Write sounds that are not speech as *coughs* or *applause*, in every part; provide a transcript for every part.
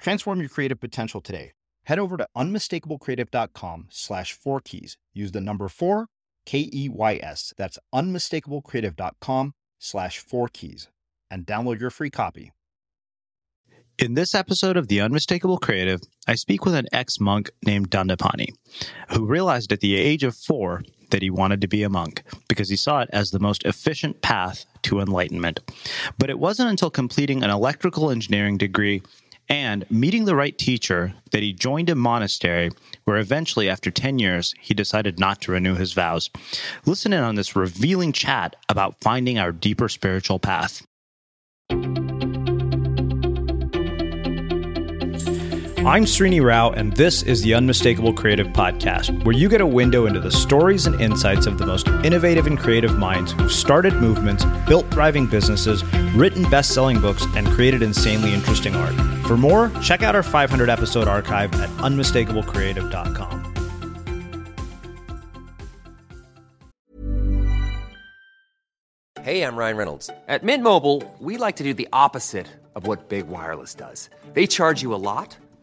Transform your creative potential today. Head over to unmistakablecreative.com slash four keys. Use the number four, K E Y S. That's unmistakablecreative.com slash four keys and download your free copy. In this episode of The Unmistakable Creative, I speak with an ex monk named Dandapani, who realized at the age of four that he wanted to be a monk because he saw it as the most efficient path to enlightenment. But it wasn't until completing an electrical engineering degree and meeting the right teacher that he joined a monastery where eventually, after 10 years, he decided not to renew his vows. Listen in on this revealing chat about finding our deeper spiritual path. I'm Srini Rao, and this is the Unmistakable Creative Podcast, where you get a window into the stories and insights of the most innovative and creative minds who've started movements, built thriving businesses, written best selling books, and created insanely interesting art. For more, check out our 500 episode archive at unmistakablecreative.com. Hey, I'm Ryan Reynolds. At Mint Mobile, we like to do the opposite of what Big Wireless does. They charge you a lot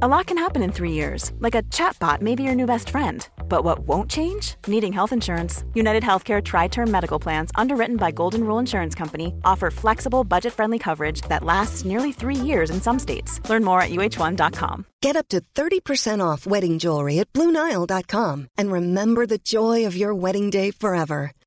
A lot can happen in three years. Like a chatbot may be your new best friend but what won't change? Needing health insurance. United Healthcare Tri Term Medical Plans, underwritten by Golden Rule Insurance Company, offer flexible, budget friendly coverage that lasts nearly three years in some states. Learn more at uh1.com. Get up to 30% off wedding jewelry at Bluenile.com and remember the joy of your wedding day forever.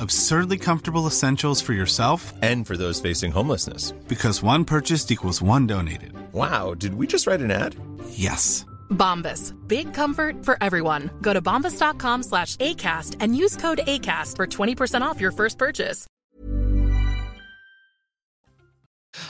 absurdly comfortable essentials for yourself and for those facing homelessness. Because one purchased equals one donated. Wow, did we just write an ad? Yes. Bombas. Big comfort for everyone. Go to bombas.com slash ACAST and use code ACAST for 20% off your first purchase.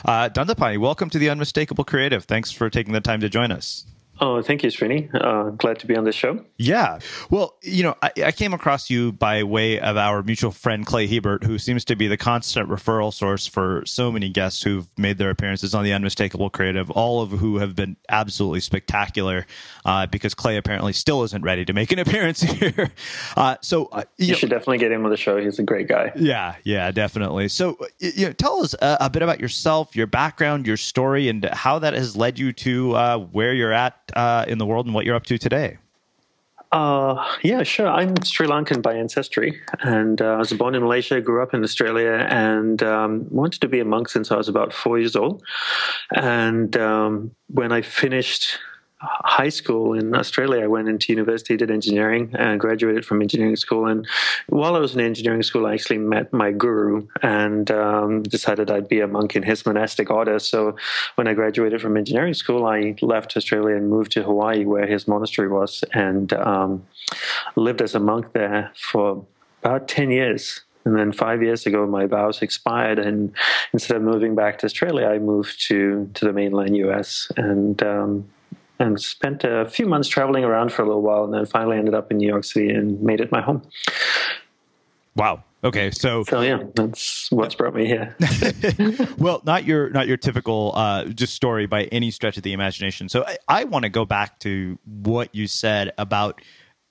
Uh, Dandapani, welcome to the Unmistakable Creative. Thanks for taking the time to join us. Oh, thank you, Srini. Uh, glad to be on the show. Yeah. Well, you know, I, I, came across you by way of our mutual friend, Clay Hebert, who seems to be the constant referral source for so many guests who've made their appearances on the Unmistakable Creative, all of who have been absolutely spectacular uh, because Clay apparently still isn't ready to make an *laughs* appearance here. Uh, so uh, you, you know, should definitely get him on the show. He's a great guy. Yeah. Yeah, definitely. So, you know, tell us a, a bit about yourself, your background, your story, and how that has led you to uh, where you're at uh, in the world and what you're up to today. Uh, yeah, sure. I'm Sri Lankan by ancestry, and uh, I was born in Malaysia, grew up in Australia, and um, wanted to be a monk since I was about four years old. And um, when I finished high school in Australia. I went into university, did engineering, and graduated from engineering school. And while I was in engineering school, I actually met my guru and um, decided I'd be a monk in his monastic order. So when I graduated from engineering school, I left Australia and moved to Hawaii, where his monastery was, and um, lived as a monk there for about 10 years. And then five years ago, my vows expired, and instead of moving back to Australia, I moved to to the mainland U.S. and um, and spent a few months traveling around for a little while, and then finally ended up in New York City and made it my home. Wow. Okay, so so yeah, that's what's brought me here. *laughs* *laughs* well, not your not your typical uh, just story by any stretch of the imagination. So I, I want to go back to what you said about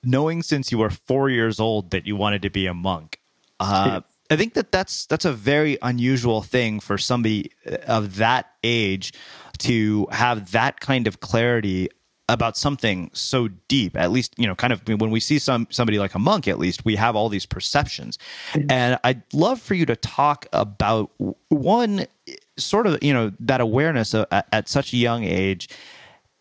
knowing since you were four years old that you wanted to be a monk. Uh, I think that that's that's a very unusual thing for somebody of that age to have that kind of clarity about something so deep at least you know kind of when we see some somebody like a monk at least we have all these perceptions. And i'd love for you to talk about one sort of you know that awareness uh, at, at such a young age.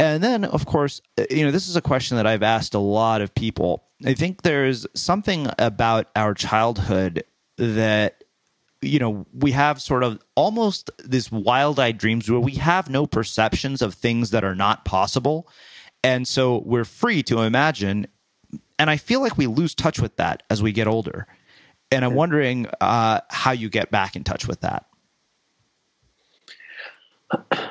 And then of course uh, you know this is a question that i've asked a lot of people. I think there's something about our childhood that you know, we have sort of almost this wild eyed dreams where we have no perceptions of things that are not possible. And so we're free to imagine. And I feel like we lose touch with that as we get older. And I'm wondering uh, how you get back in touch with that.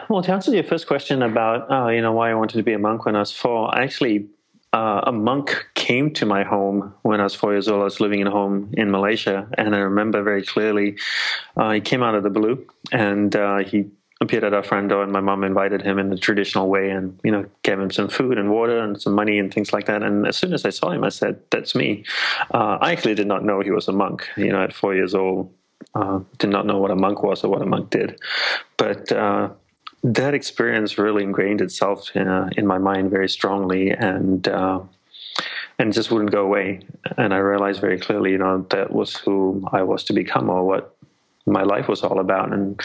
Well, to answer your first question about, uh, you know, why I wanted to be a monk when I was four, I actually uh, a monk came to my home when I was four years old. I was living in a home in Malaysia, and I remember very clearly. Uh, he came out of the blue, and uh, he appeared at our front door, and my mom invited him in the traditional way, and you know, gave him some food and water and some money and things like that. And as soon as I saw him, I said, "That's me." Uh, I actually did not know he was a monk. You know, at four years old, uh, did not know what a monk was or what a monk did, but uh, that experience really ingrained itself in, uh, in my mind very strongly and uh, and just wouldn't go away and i realized very clearly you know that was who i was to become or what my life was all about and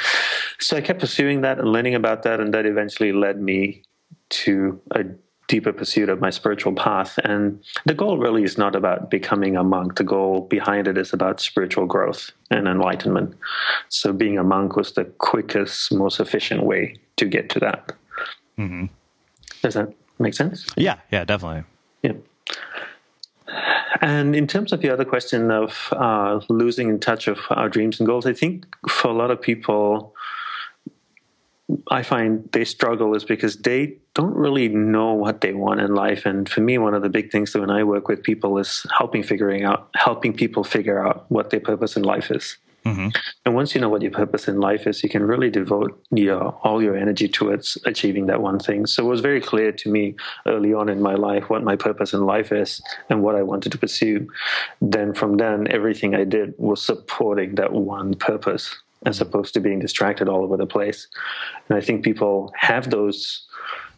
so i kept pursuing that and learning about that and that eventually led me to a deeper pursuit of my spiritual path. And the goal really is not about becoming a monk. The goal behind it is about spiritual growth and enlightenment. So being a monk was the quickest, most efficient way to get to that. Mm-hmm. Does that make sense? Yeah, yeah, definitely. Yeah. And in terms of the other question of uh, losing in touch of our dreams and goals, I think for a lot of people, I find they struggle is because they don't really know what they want in life. And for me, one of the big things that when I work with people is helping figuring out, helping people figure out what their purpose in life is. Mm-hmm. And once you know what your purpose in life is, you can really devote your all your energy towards achieving that one thing. So it was very clear to me early on in my life what my purpose in life is and what I wanted to pursue. Then from then, everything I did was supporting that one purpose as opposed to being distracted all over the place. And I think people have those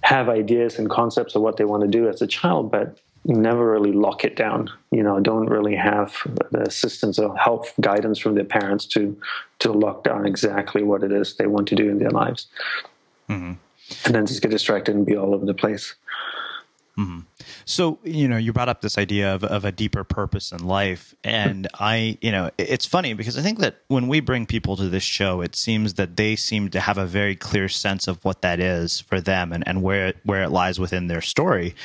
have ideas and concepts of what they want to do as a child, but never really lock it down. You know, don't really have the assistance or help guidance from their parents to to lock down exactly what it is they want to do in their lives. Mm-hmm. And then just get distracted and be all over the place. Mm-hmm. So, you know, you brought up this idea of, of a deeper purpose in life. And I, you know, it's funny because I think that when we bring people to this show, it seems that they seem to have a very clear sense of what that is for them and, and where, where it lies within their story.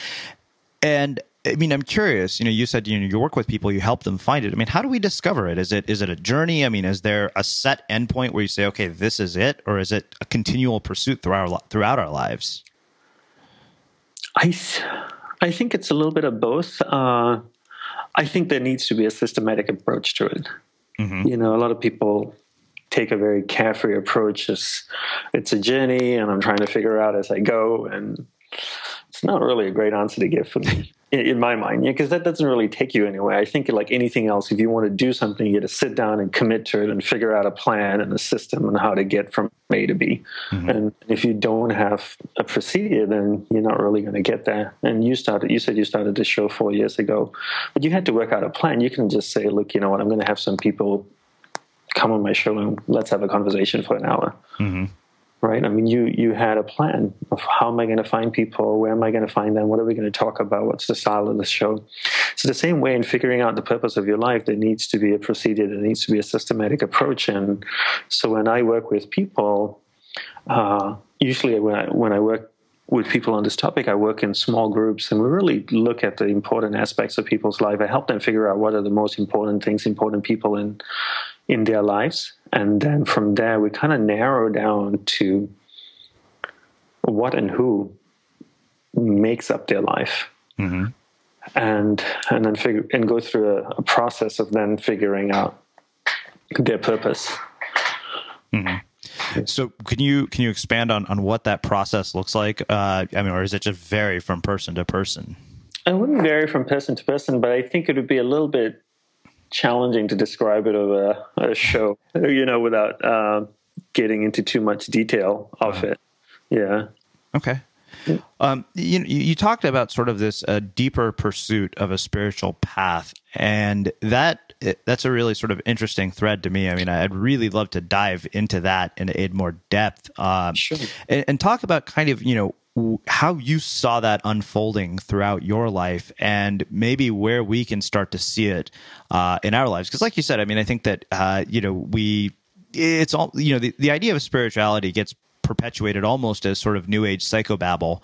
And I mean, I'm curious. You know, you said you know you work with people, you help them find it. I mean, how do we discover it? Is it is it a journey? I mean, is there a set endpoint where you say, okay, this is it, or is it a continual pursuit throughout our, throughout our lives? I, I think it's a little bit of both. Uh, I think there needs to be a systematic approach to it. Mm-hmm. You know, a lot of people take a very carefree approach. It's, it's a journey, and I'm trying to figure out as I go. And it's not really a great answer to give for me *laughs* in my mind, because yeah, that doesn't really take you anywhere. I think, like anything else, if you want to do something, you got to sit down and commit to it and figure out a plan and a system and how to get from A to B. Mm-hmm. And if you don't have a procedure, then you're not really going to get there. And you started, you said you started this show four years ago, but you had to work out a plan. You can just say, look, you know what, I'm going to have some people come on my show and let's have a conversation for an hour. Mm-hmm right? I mean, you you had a plan of how am I going to find people, where am I going to find them, what are we going to talk about, what's the style of the show. So the same way in figuring out the purpose of your life, there needs to be a procedure, there needs to be a systematic approach. And so when I work with people, uh, usually when I, when I work with people on this topic, I work in small groups and we really look at the important aspects of people's life. I help them figure out what are the most important things, important people in in their lives. And then from there, we kind of narrow down to what and who makes up their life. Mm-hmm. And and then figure and go through a, a, process of then figuring out their purpose. Mm-hmm. So can you can you expand on, on what that process looks like? Uh, I mean, or is it just vary from person to person? It wouldn't vary from person to person, but I think it would be a little bit challenging to describe it of a show, you know, without uh, getting into too much detail of it. Yeah. Okay. Um, you, you talked about sort of this uh, deeper pursuit of a spiritual path, and that that's a really sort of interesting thread to me. I mean, I'd really love to dive into that in, in more depth, um, sure. and, and talk about kind of you know how you saw that unfolding throughout your life and maybe where we can start to see it uh, in our lives because like you said i mean i think that uh, you know we it's all you know the, the idea of spirituality gets perpetuated almost as sort of new age psychobabble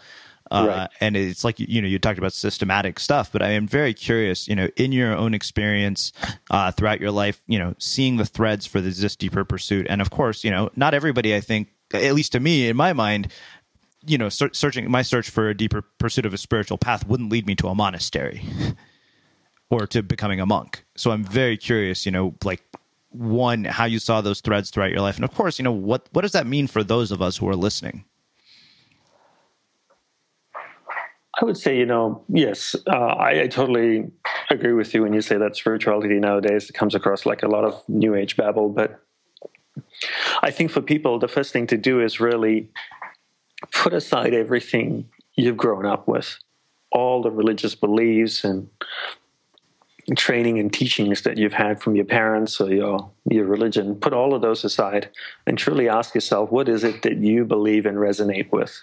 uh, right. and it's like you know you talked about systematic stuff but i am very curious you know in your own experience uh, throughout your life you know seeing the threads for this deeper pursuit and of course you know not everybody i think at least to me in my mind you know, searching my search for a deeper pursuit of a spiritual path wouldn't lead me to a monastery *laughs* or to becoming a monk. So I'm very curious, you know, like one, how you saw those threads throughout your life, and of course, you know, what what does that mean for those of us who are listening? I would say, you know, yes, uh, I, I, totally agree with you when you say that spirituality nowadays comes across like a lot of new age babble. But I think for people, the first thing to do is really put aside everything you've grown up with, all the religious beliefs and training and teachings that you've had from your parents or your your religion put all of those aside and truly ask yourself what is it that you believe and resonate with?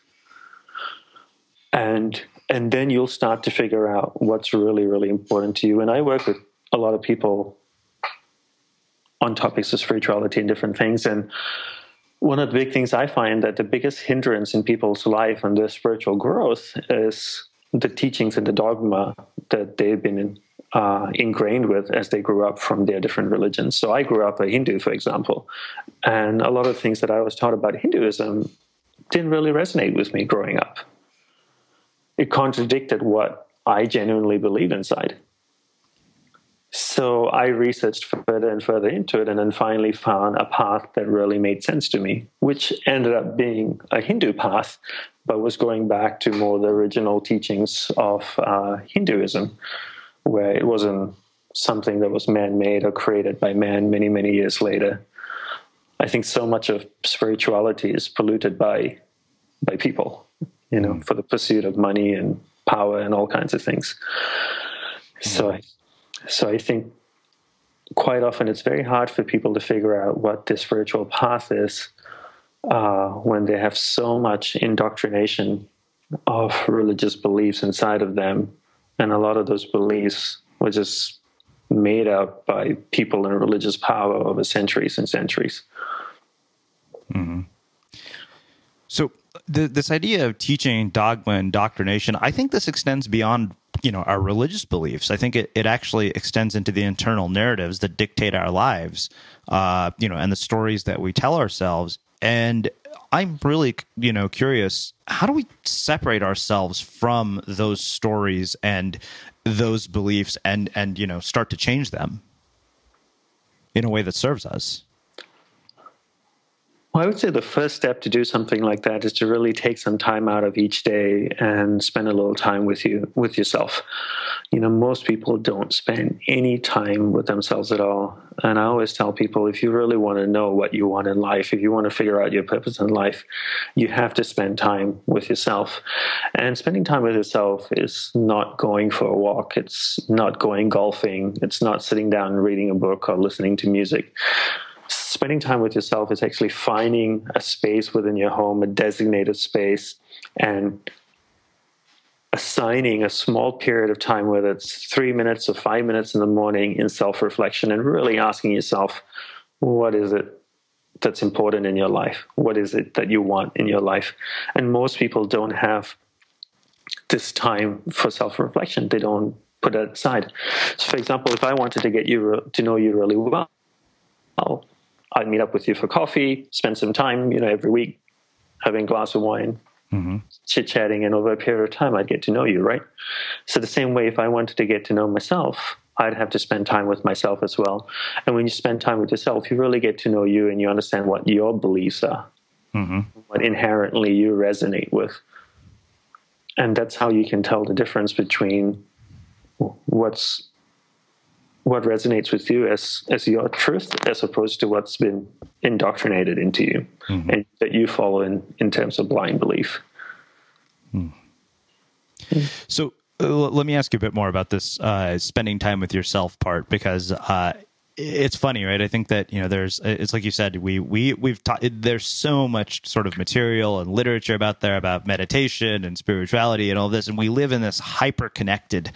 And and then you'll start to figure out what's really really important to you. And i work with a lot of people on topics of spirituality and different things. And one of the big things I find that the biggest hindrance in people's life and their spiritual growth is the teachings and the dogma that they've been in, uh, ingrained with as they grew up from their different religions. So I grew up a Hindu, for example, and a lot of things that I was taught about Hinduism didn't really resonate with me growing up. It contradicted what I genuinely believe inside. So I researched further and further into it and then finally found a path that really made sense to me, which ended up being a Hindu path, but was going back to more the original teachings of uh, Hinduism, where it wasn't something that was man made or created by man many, many years later. I think so much of spirituality is polluted by by people, you know, mm. for the pursuit of money and power and all kinds of things. So I so I think quite often it's very hard for people to figure out what the spiritual path is uh, when they have so much indoctrination of religious beliefs inside of them. And a lot of those beliefs were just made up by people in religious power over centuries and centuries. Mm-hmm. So, the, this idea of teaching dogma and indoctrination, I think this extends beyond you know our religious beliefs. I think it, it actually extends into the internal narratives that dictate our lives, uh, you know, and the stories that we tell ourselves. And I'm really, you know, curious. How do we separate ourselves from those stories and those beliefs, and and you know, start to change them in a way that serves us? Well, I would say the first step to do something like that is to really take some time out of each day and spend a little time with you with yourself. You know, most people don't spend any time with themselves at all. And I always tell people if you really want to know what you want in life, if you want to figure out your purpose in life, you have to spend time with yourself. And spending time with yourself is not going for a walk, it's not going golfing, it's not sitting down and reading a book or listening to music spending time with yourself is actually finding a space within your home, a designated space, and assigning a small period of time, whether it's three minutes or five minutes in the morning, in self reflection and really asking yourself, what is it that's important in your life? What is it that you want in your life? And most people don't have this time for self reflection, they don't put it aside. So, for example, if I wanted to get you to know you really well, I'd meet up with you for coffee, spend some time, you know, every week having a glass of wine, mm-hmm. chit chatting, and over a period of time, I'd get to know you, right? So, the same way, if I wanted to get to know myself, I'd have to spend time with myself as well. And when you spend time with yourself, you really get to know you and you understand what your beliefs are, mm-hmm. what inherently you resonate with. And that's how you can tell the difference between what's what resonates with you as as your truth as opposed to what's been indoctrinated into you mm-hmm. and that you follow in in terms of blind belief mm. so uh, let me ask you a bit more about this uh, spending time with yourself part because uh, it's funny, right? I think that you know, there's it's like you said, we we we've taught. There's so much sort of material and literature about there about meditation and spirituality and all this, and we live in this hyper connected,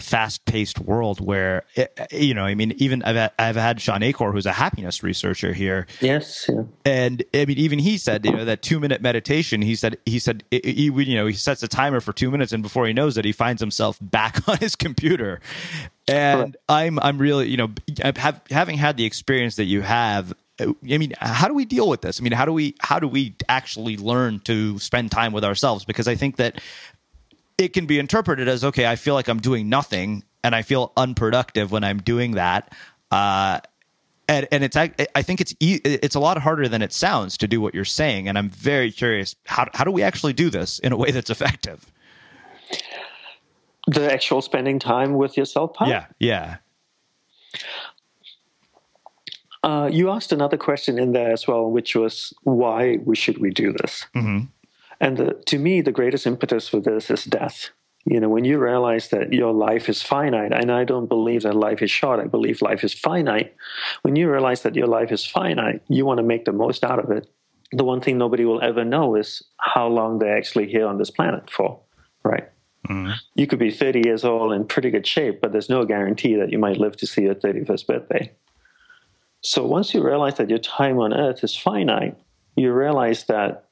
fast paced world where it, you know, I mean, even I've had, I've had Shawn Achor, who's a happiness researcher here. Yes, yeah. and I mean, even he said, you know, that two minute meditation. He said he said he would, you know he sets a timer for two minutes, and before he knows it, he finds himself back *laughs* on his computer, and I'm I'm really you know have, having had the experience that you have. I mean, how do we deal with this? I mean, how do we how do we actually learn to spend time with ourselves? Because I think that it can be interpreted as okay, I feel like I'm doing nothing and I feel unproductive when I'm doing that. Uh, and, and it's I, I think it's it's a lot harder than it sounds to do what you're saying, and I'm very curious how how do we actually do this in a way that's effective? The actual spending time with yourself part? Yeah, yeah. Uh, you asked another question in there as well, which was why we should we do this? Mm-hmm. And the, to me, the greatest impetus for this is death. You know, when you realize that your life is finite, and I don't believe that life is short, I believe life is finite. When you realize that your life is finite, you want to make the most out of it. The one thing nobody will ever know is how long they're actually here on this planet for, right? Mm-hmm. You could be 30 years old in pretty good shape, but there's no guarantee that you might live to see your 31st birthday. So once you realize that your time on earth is finite, you realize that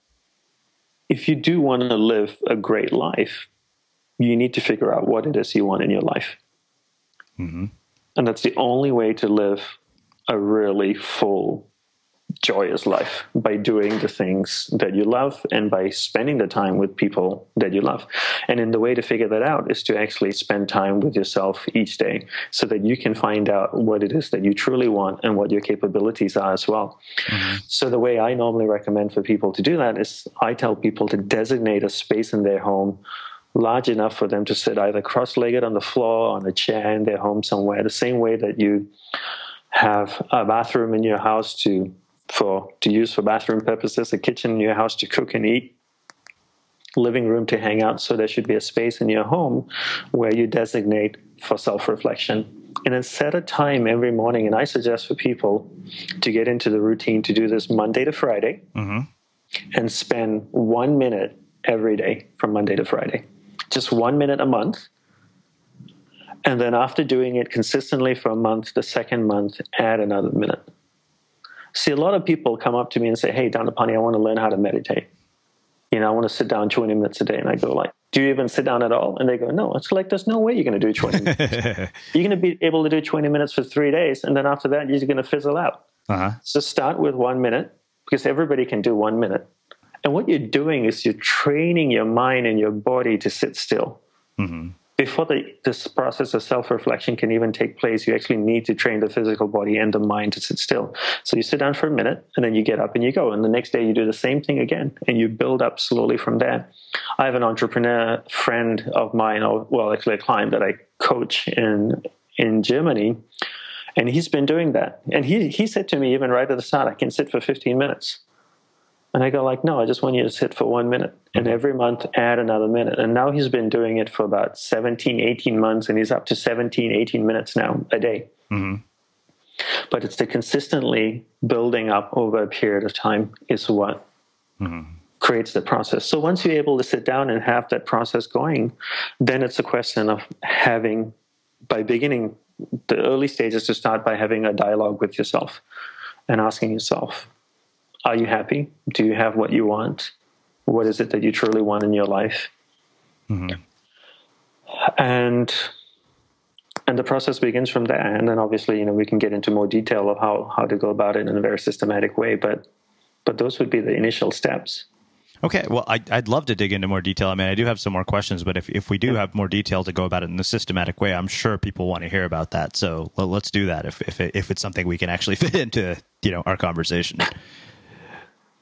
if you do want to live a great life, you need to figure out what it is you want in your life. Mm-hmm. And that's the only way to live a really full, joyous life by doing the things that you love and by spending the time with people that you love. And in the way to figure that out is to actually spend time with yourself each day so that you can find out what it is that you truly want and what your capabilities are as well. Mm-hmm. So the way I normally recommend for people to do that is I tell people to designate a space in their home large enough for them to sit either cross-legged on the floor on a chair in their home somewhere the same way that you have a bathroom in your house to for to use for bathroom purposes, a kitchen in your house to cook and eat, living room to hang out. So there should be a space in your home where you designate for self-reflection. And then set a time every morning. And I suggest for people to get into the routine to do this Monday to Friday mm-hmm. and spend one minute every day from Monday to Friday. Just one minute a month. And then after doing it consistently for a month, the second month, add another minute. See, a lot of people come up to me and say, "Hey, Dandapani, I want to learn how to meditate. You know, I want to sit down 20 minutes a day." And I go, "Like, do you even sit down at all?" And they go, "No." It's like there's no way you're going to do 20 minutes. *laughs* you're going to be able to do 20 minutes for three days, and then after that, you're going to fizzle out. Uh-huh. So start with one minute because everybody can do one minute. And what you're doing is you're training your mind and your body to sit still. Mm-hmm. Before the, this process of self reflection can even take place, you actually need to train the physical body and the mind to sit still. So you sit down for a minute and then you get up and you go. And the next day you do the same thing again and you build up slowly from there. I have an entrepreneur friend of mine, or well, actually a client that I coach in in Germany. And he's been doing that. And he, he said to me, even right at the start, I can sit for 15 minutes. And I go like, no, I just want you to sit for one minute. And every month add another minute. And now he's been doing it for about 17, 18 months, and he's up to 17, 18 minutes now a day. Mm-hmm. But it's the consistently building up over a period of time is what mm-hmm. creates the process. So once you're able to sit down and have that process going, then it's a question of having, by beginning the early stages, to start by having a dialogue with yourself and asking yourself, are you happy? Do you have what you want? What is it that you truly want in your life? Mm-hmm. And and the process begins from there. And then obviously, you know, we can get into more detail of how how to go about it in a very systematic way. But but those would be the initial steps. Okay, well, I, would love to dig into more detail. I mean, I do have some more questions, but if, if we do have more detail to go about it in a systematic way, I'm sure people want to hear about that. So let, us do that if if, it, if it's something we can actually *laughs* fit into you know our conversation.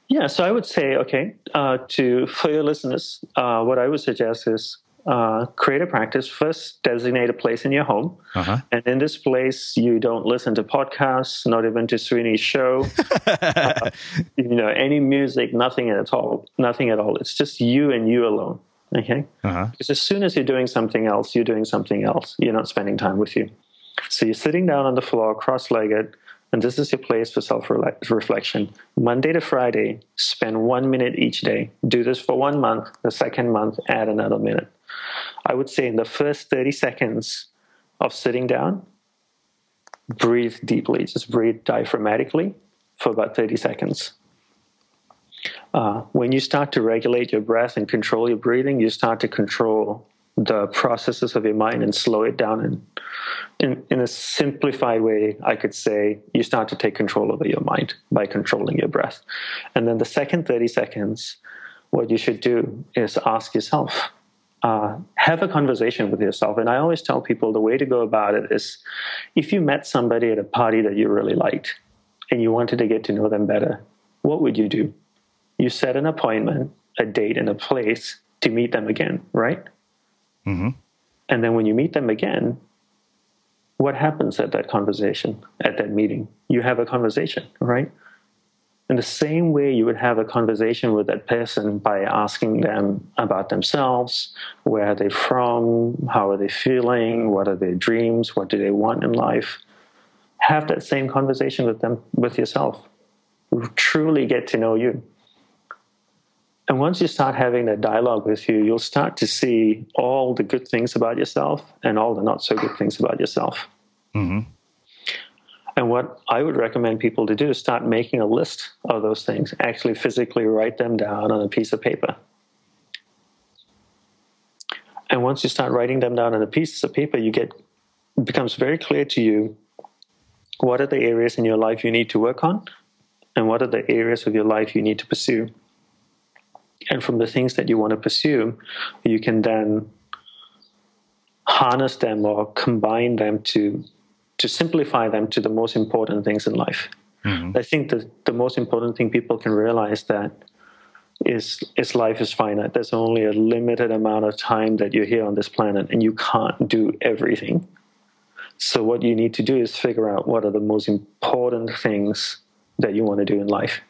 Yeah, so I would say, okay, uh, to for your listeners, uh, what I would suggest is uh, create a practice. First, designate a place in your home, uh-huh. and in this place, you don't listen to podcasts, not even to Srini's show, *laughs* uh, you know, any music, nothing at all, nothing at all. It's just you and you alone. Okay, uh-huh. because as soon as you're doing something else, you're doing something else. You're not spending time with you. So you're sitting down on the floor, cross-legged and this is your place for self reflection. Monday to Friday, spend one minute each day. Do this for one month. The second month, add another minute. I would say in the first 30 seconds of sitting down, breathe deeply. Just breathe diaphragmatically for about 30 seconds. Uh, when you start to regulate your breath and control your breathing, you start to control the processes of your mind and slow it down. And in, in a simplified way, I could say you start to take control over your mind by controlling your breath. And then the second 30 seconds, what you should do is ask yourself, uh, have a conversation with yourself. And I always tell people the way to go about it is if you met somebody at a party that you really liked and you wanted to get to know them better, what would you do? You set an appointment, a date, and a place to meet them again, right? Mm-hmm. And then when you meet them again, what happens at that conversation, at that meeting? You have a conversation, right? In the same way you would have a conversation with that person by asking them about themselves, where are they from, how are they feeling, what are their dreams, what do they want in life. Have that same conversation with them, with yourself. Truly get to know you. And once you start having that dialogue with you, you'll start to see all the good things about yourself and all the not so good things about yourself. Mm-hmm. And what I would recommend people to do is start making a list of those things, actually physically write them down on a piece of paper. And once you start writing them down on a piece of paper, you get it becomes very clear to you what are the areas in your life you need to work on and what are the areas of your life you need to pursue. And from the things that you want to pursue, you can then harness them or combine them to to simplify them to the most important things in life. Mm-hmm. I think that the most important thing people can realize that is is life is finite. There's only a limited amount of time that you're here on this planet, and you can't do everything. So what you need to do is figure out what are the most important things that you want to do in life.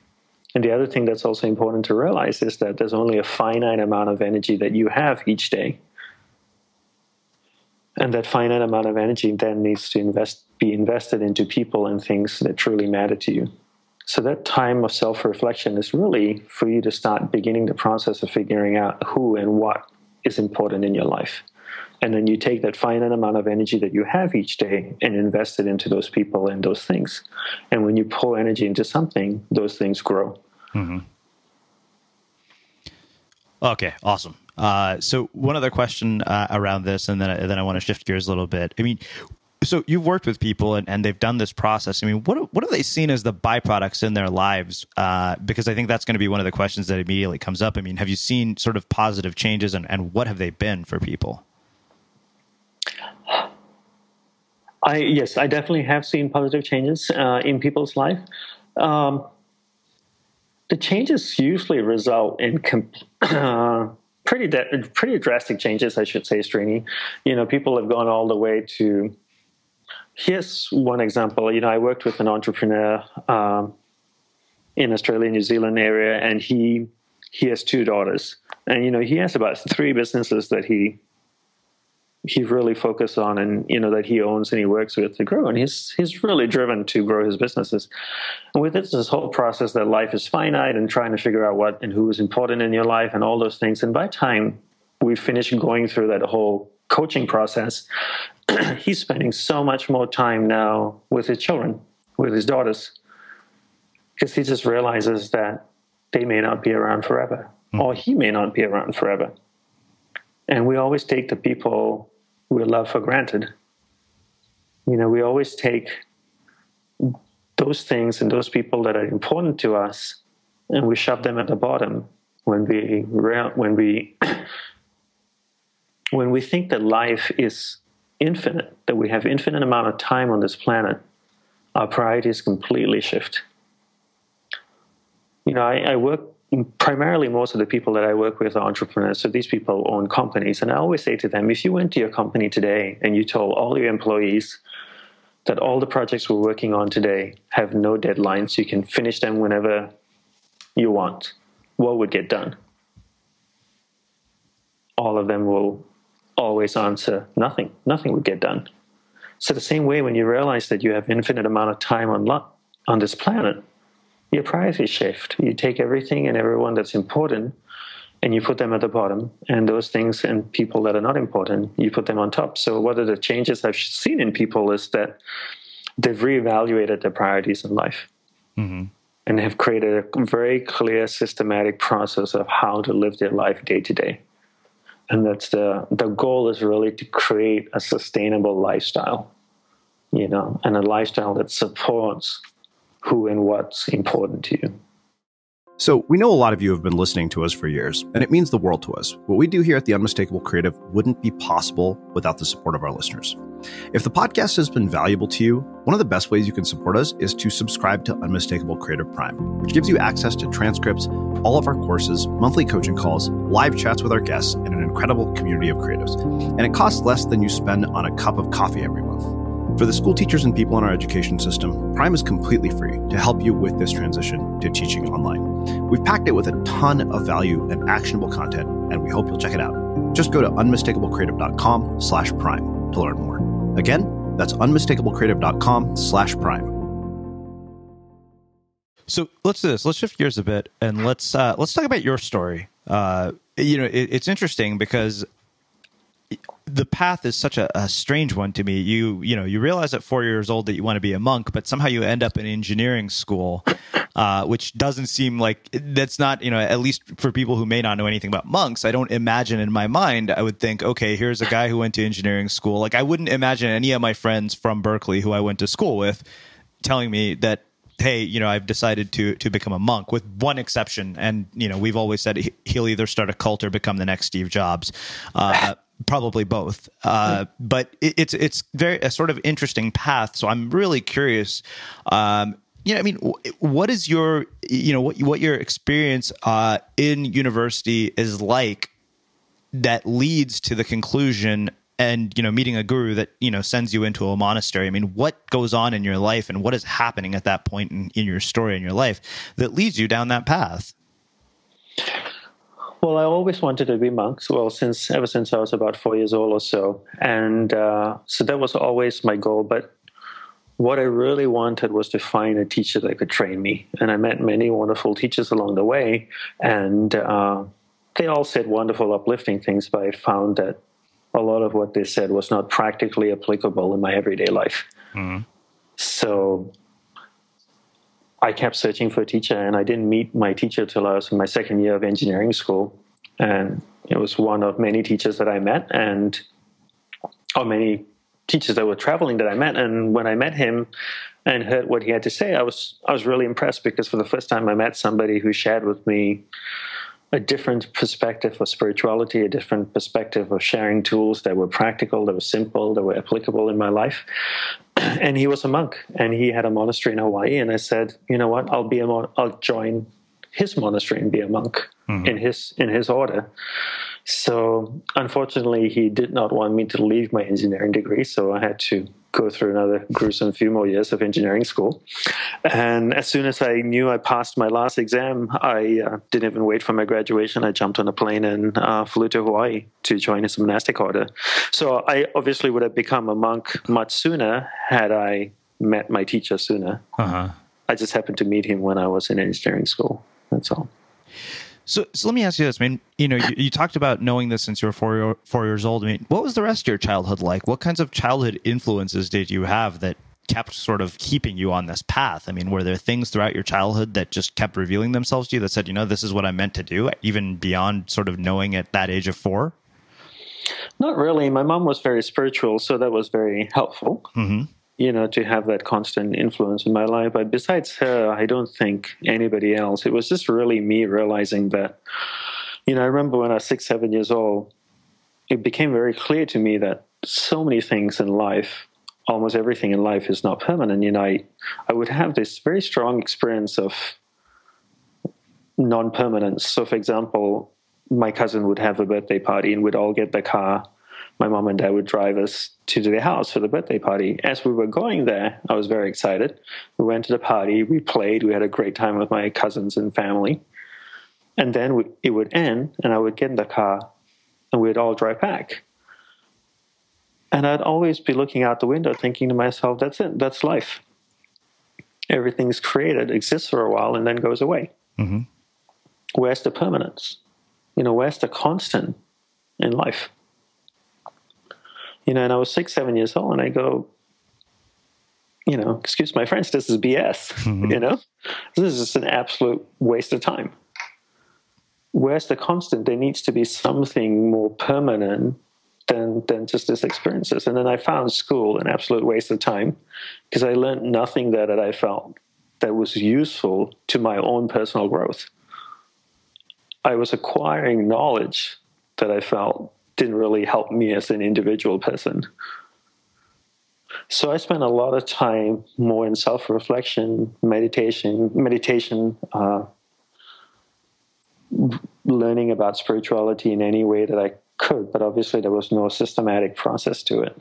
And the other thing that's also important to realize is that there's only a finite amount of energy that you have each day. And that finite amount of energy then needs to invest, be invested into people and things that truly matter to you. So that time of self reflection is really for you to start beginning the process of figuring out who and what is important in your life. And then you take that finite amount of energy that you have each day and invest it into those people and those things. And when you pull energy into something, those things grow. Mm-hmm. Okay, awesome. Uh, so one other question uh, around this, and then then I want to shift gears a little bit. I mean, so you've worked with people and, and they've done this process. I mean, what what have they seen as the byproducts in their lives? Uh, because I think that's going to be one of the questions that immediately comes up. I mean, have you seen sort of positive changes, and, and what have they been for people? I yes, I definitely have seen positive changes uh, in people's life. Um, the changes usually result in comp- uh, pretty de- pretty drastic changes, I should say, Srini. You know, people have gone all the way to. Here's one example. You know, I worked with an entrepreneur um, in Australia, New Zealand area, and he he has two daughters, and you know, he has about three businesses that he he really focused on and you know that he owns and he works with to grow. And he's he's really driven to grow his businesses. And with this, this whole process that life is finite and trying to figure out what and who is important in your life and all those things. And by time we finish going through that whole coaching process *clears throat* he's spending so much more time now with his children with his daughters because he just realizes that they may not be around forever mm-hmm. or he may not be around forever. And we always take the people we love for granted. You know, we always take those things and those people that are important to us and we shove them at the bottom when we when we *coughs* when we think that life is infinite that we have infinite amount of time on this planet our priorities completely shift you know i, I work primarily most of the people that I work with are entrepreneurs. So these people own companies. And I always say to them, if you went to your company today and you told all your employees that all the projects we're working on today have no deadlines, you can finish them whenever you want, what would get done? All of them will always answer nothing. Nothing would get done. So the same way when you realize that you have infinite amount of time on on this planet, your priorities shift. You take everything and everyone that's important and you put them at the bottom, and those things and people that are not important, you put them on top. So, what are the changes I've seen in people is that they've reevaluated their priorities in life mm-hmm. and have created a very clear, systematic process of how to live their life day to day. And that's the the goal is really to create a sustainable lifestyle, you know, and a lifestyle that supports who and what's important to you. So, we know a lot of you have been listening to us for years, and it means the world to us. What we do here at The Unmistakable Creative wouldn't be possible without the support of our listeners. If the podcast has been valuable to you, one of the best ways you can support us is to subscribe to Unmistakable Creative Prime, which gives you access to transcripts, all of our courses, monthly coaching calls, live chats with our guests, and an incredible community of creatives. And it costs less than you spend on a cup of coffee every month. For the school teachers and people in our education system, Prime is completely free to help you with this transition to teaching online. We've packed it with a ton of value and actionable content, and we hope you'll check it out. Just go to unmistakablecreative.com slash prime to learn more. Again, that's unmistakablecreative.com slash prime. So let's do this. Let's shift gears a bit and let's uh, let's talk about your story. Uh, you know, it, it's interesting because the path is such a, a, strange one to me. You you know you realize at four years old that you want to be a monk, but somehow you end up in engineering school, uh, which doesn't seem like that's not you know at least for people who may not know anything about monks. I don't imagine in my mind I would think okay here's a guy who went to engineering school. Like I wouldn't imagine any of my friends from Berkeley who I went to school with telling me that hey, you know, I've decided to to become a monk, with one exception. And you know, we've always said he'll either start a cult or become the next Steve Jobs. Uh, probably both. Uh, but it, it's it's very a sort of interesting path. So I'm really curious. Um, you know, I mean, what is your you know what what your experience uh, in university is like that leads to the conclusion and you know meeting a guru that you know sends you into a monastery i mean what goes on in your life and what is happening at that point in, in your story in your life that leads you down that path well, I always wanted to be monks. Well, since ever since I was about four years old or so, and uh, so that was always my goal. But what I really wanted was to find a teacher that could train me, and I met many wonderful teachers along the way, and uh, they all said wonderful, uplifting things. But I found that a lot of what they said was not practically applicable in my everyday life. Mm-hmm. So I kept searching for a teacher, and I didn't meet my teacher till I was in my second year of engineering school. And it was one of many teachers that I met, and or many teachers that were traveling that I met. And when I met him and heard what he had to say, I was I was really impressed because for the first time I met somebody who shared with me a different perspective of spirituality, a different perspective of sharing tools that were practical, that were simple, that were applicable in my life. *clears throat* And he was a monk, and he had a monastery in Hawaii. And I said, you know what? I'll be a mon- I'll join his monastery and be a monk mm-hmm. in his in his order. So unfortunately, he did not want me to leave my engineering degree, so I had to go through another gruesome few more years of engineering school. And as soon as I knew I passed my last exam, I uh, didn't even wait for my graduation. I jumped on a plane and uh, flew to Hawaii to join his monastic order. So I obviously would have become a monk much sooner had I met my teacher sooner. Uh-huh. I just happened to meet him when I was in engineering school. That's all. So, so let me ask you this. I mean, you know, you, you, talked about knowing this since you were four, four years old. I mean, what was the rest of your childhood like? What kinds of childhood influences did you have that kept sort of keeping you on this path? I mean, were there things throughout your childhood that just kept revealing themselves to you that said, you know, this is what I'm meant to do, even beyond sort of knowing at that age of four? Not really. My mom was very spiritual, so that was very helpful. Mm-hmm you know, to have that constant influence in my life. But besides her, I don't think anybody else. It was just really me realizing that, you know, I remember when I was six, seven years old, it became very clear to me that so many things in life, almost everything in life is not permanent. You know, I, I would have this very strong experience of non permanence. So, for example, my cousin would have a birthday party and we'd all get the car my mom and dad would drive us to their house for the birthday party. As we were going there, I was very excited. We went to the party, we played, we had a great time with my cousins and family. And then we, it would end, and I would get in the car, and we'd all drive back. And I'd always be looking out the window thinking to myself, that's it, that's life. Everything's created, exists for a while, and then goes away. Mm-hmm. Where's the permanence? You know, where's the constant in life? You know, and I was six, seven years old, and I go, you know, excuse my French, this is BS. Mm-hmm. You know, this is just an absolute waste of time. Where's the constant? There needs to be something more permanent than than just these experiences. And then I found school an absolute waste of time because I learned nothing there that I felt that was useful to my own personal growth. I was acquiring knowledge that I felt didn't really help me as an individual person. So I spent a lot of time more in self-reflection, meditation, meditation, uh, learning about spirituality in any way that I could. But obviously, there was no systematic process to it.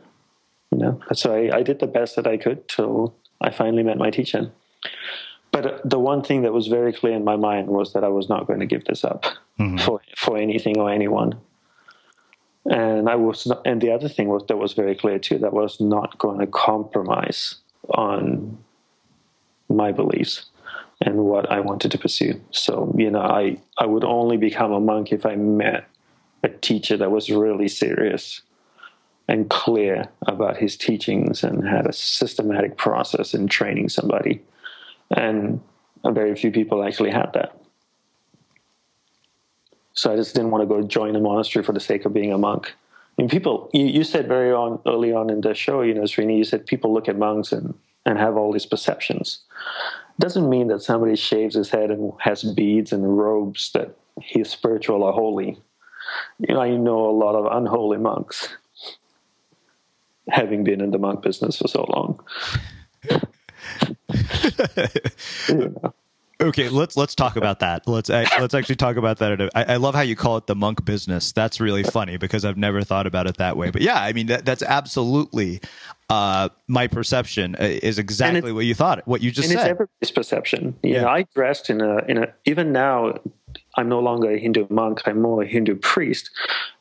You know, so I, I did the best that I could till I finally met my teacher. But the one thing that was very clear in my mind was that I was not going to give this up mm-hmm. for for anything or anyone and I was not, and the other thing was that was very clear too that was not going to compromise on my beliefs and what I wanted to pursue. So you know, I I would only become a monk if I met a teacher that was really serious and clear about his teachings and had a systematic process in training somebody. And very few people actually had that. So I just didn't want to go join a monastery for the sake of being a monk. I mean, people, you, you said very on early on in the show, you know, Srini, you said people look at monks and, and have all these perceptions. Doesn't mean that somebody shaves his head and has beads and robes that he's spiritual or holy. You know, I know a lot of unholy monks, having been in the monk business for so long. *laughs* you know. Okay, let's let's talk about that. Let's let's actually talk about that. I, I, love how you call it the monk business. That's really funny because I've never thought about it that way. But yeah, I mean that, that's absolutely uh, my perception uh, is exactly what you thought. What you just and said. It's everybody's perception. You yeah. know, I dressed in a in a even now I'm no longer a Hindu monk, I'm more a Hindu priest.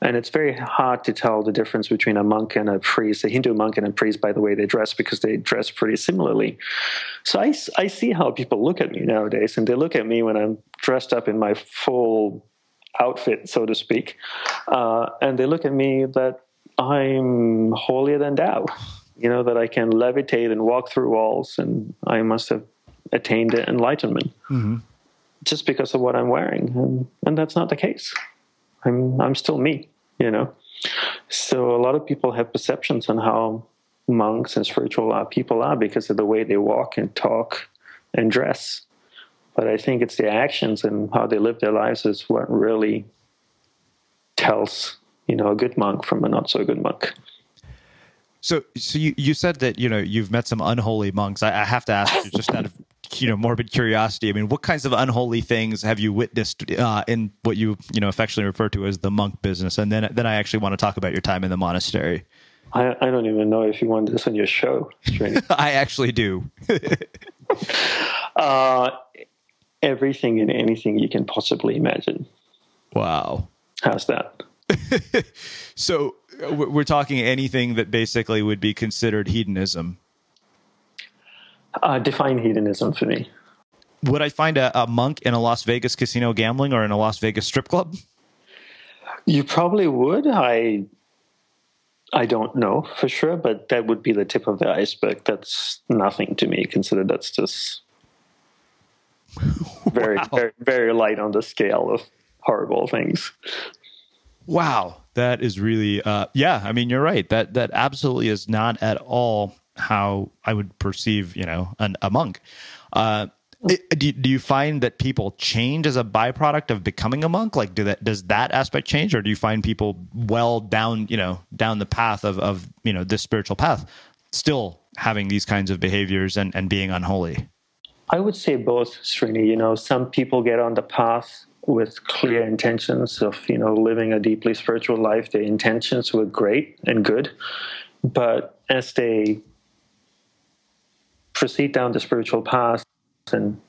And it's very hard to tell the difference between a monk and a priest. A Hindu monk and a priest, by the way, they dress because they dress pretty similarly. So I, I see how people look at me nowadays, and they look at me when I'm dressed up in my full outfit, so to speak, uh, and they look at me that I'm holier than thou. You know, that I can levitate and walk through walls, and I must have attained enlightenment. Mm-hmm just because of what I'm wearing, and, and that's not the case. I'm I'm still me, you know. So a lot of people have perceptions on how monks and spiritual uh, people are because of the way they walk and talk and dress. But I think it's the actions and how they live their lives is what really tells, you know, a good monk from a not so good monk. So, so you, you said that you know you've met some unholy monks. I, I have to ask you, just out of you know morbid curiosity. I mean, what kinds of unholy things have you witnessed uh, in what you you know affectionately refer to as the monk business? And then then I actually want to talk about your time in the monastery. I, I don't even know if you want this on your show. *laughs* I actually do. *laughs* uh, everything and anything you can possibly imagine. Wow. How's that? *laughs* so we're talking anything that basically would be considered hedonism. Uh, define hedonism for me. Would I find a, a, monk in a Las Vegas casino gambling or in a Las Vegas strip club? You probably would. I I don't know for sure, but that would be the tip of the iceberg. That's nothing to me. Consider that's just *laughs* very, wow. very, very light on the scale of horrible things. Wow, that is really, uh, yeah. I mean, you're right. That that absolutely is not at all how I would perceive, you know, an, a monk. Uh, do, do you find that people change as a byproduct of becoming a monk? Like do that does that aspect change or do you find people well down you know down the path of of you know this spiritual path still having these kinds of behaviors and and being unholy? I would say both srini. You know some people get on the path with clear intentions of you know living a deeply spiritual life. Their intentions were great and good but as they proceed down the spiritual path and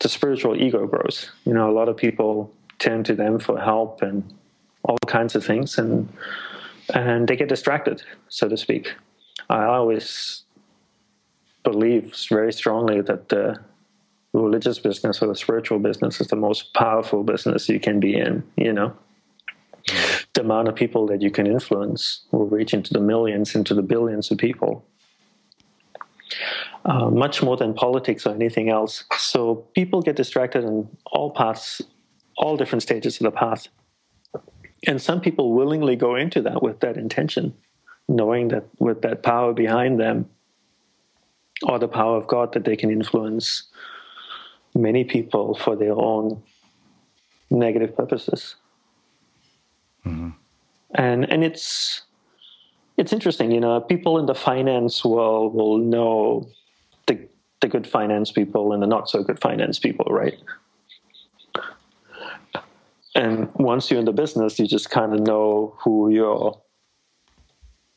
the spiritual ego grows. You know, a lot of people turn to them for help and all kinds of things, and and they get distracted, so to speak. I always believe very strongly that the religious business or the spiritual business is the most powerful business you can be in. You know, the amount of people that you can influence will reach into the millions, into the billions of people. Uh, much more than politics or anything else. So people get distracted in all paths, all different stages of the path. And some people willingly go into that with that intention, knowing that with that power behind them, or the power of God, that they can influence many people for their own negative purposes. Mm-hmm. And and it's it's interesting, you know, people in the finance world will know the good finance people and the not so good finance people, right? And once you're in the business, you just kind of know who your,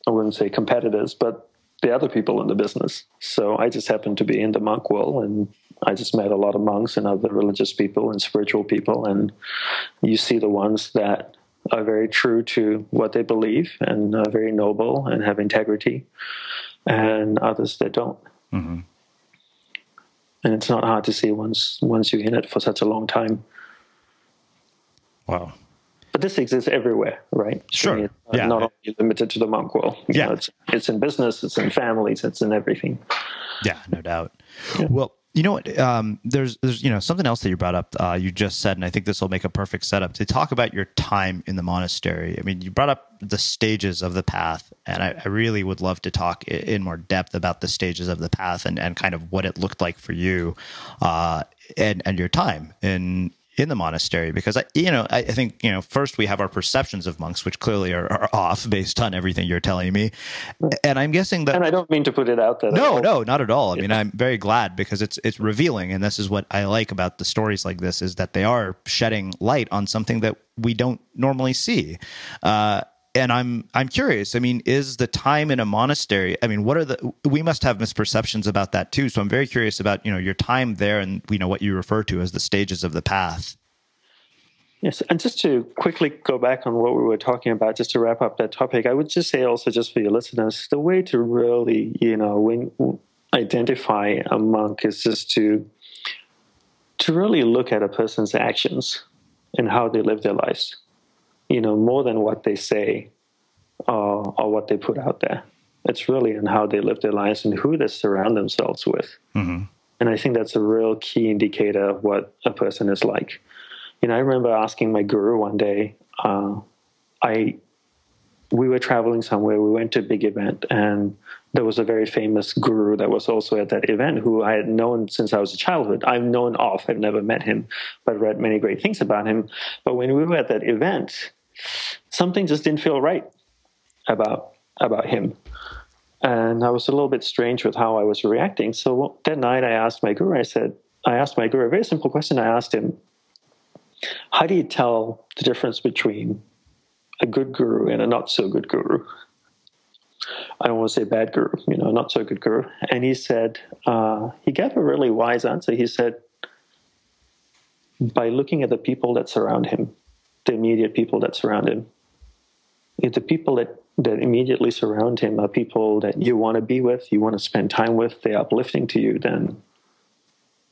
I wouldn't say competitors, but the other people in the business. So I just happened to be in the monk world and I just met a lot of monks and other religious people and spiritual people. And you see the ones that are very true to what they believe and are very noble and have integrity, and others that don't. Mm-hmm and it's not hard to see once once you're in it for such a long time. Wow. But this exists everywhere, right? Sure. It's yeah. Not only limited to the monk world. You yeah. Know, it's, it's in business, it's in families, it's in everything. Yeah, no doubt. Yeah. Well, you know what? Um, there's there's you know something else that you brought up. Uh, you just said, and I think this will make a perfect setup to talk about your time in the monastery. I mean, you brought up the stages of the path, and I, I really would love to talk in more depth about the stages of the path and, and kind of what it looked like for you, uh, and and your time in in the monastery because I, you know, I, I, think you know, first we have our perceptions of monks, which clearly are, are, off based on everything you're telling me, and I'm guessing that. And I don't mean to put it out there. No, no, not at all. I mean, I'm very glad because it's it's revealing, and this is what I like about the stories like this is that they are shedding light on something that we don't normally see. Uh, and I'm I'm curious. I mean, is the time in a monastery? I mean, what are the? We must have misperceptions about that too. So I'm very curious about you know your time there and you know what you refer to as the stages of the path. Yes, and just to quickly go back on what we were talking about, just to wrap up that topic, I would just say also, just for your listeners, the way to really, you know, when, identify a monk is just to to really look at a person's actions and how they live their lives you know, more than what they say or, or what they put out there. It's really in how they live their lives and who they surround themselves with. Mm-hmm. And I think that's a real key indicator of what a person is like. You know, I remember asking my guru one day, uh, I we were traveling somewhere. We went to a big event, and there was a very famous guru that was also at that event who I had known since I was a childhood. I've known of, I've never met him, but read many great things about him. But when we were at that event, something just didn't feel right about about him. And I was a little bit strange with how I was reacting. So that night I asked my guru, I said, I asked my guru a very simple question. I asked him, How do you tell the difference between a good guru and a not so good guru? I don't want to say bad guru, you know, not so good guru. And he said, uh, he gave a really wise answer. He said, by looking at the people that surround him, the immediate people that surround him, if the people that, that immediately surround him are people that you want to be with, you want to spend time with, they're uplifting to you, then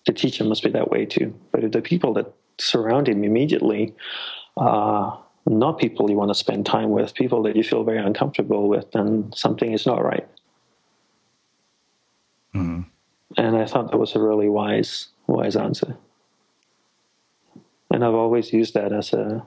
the teacher must be that way too. But if the people that surround him immediately are not people you want to spend time with, people that you feel very uncomfortable with, then something is not right. Mm-hmm. And I thought that was a really wise, wise answer. And I've always used that as a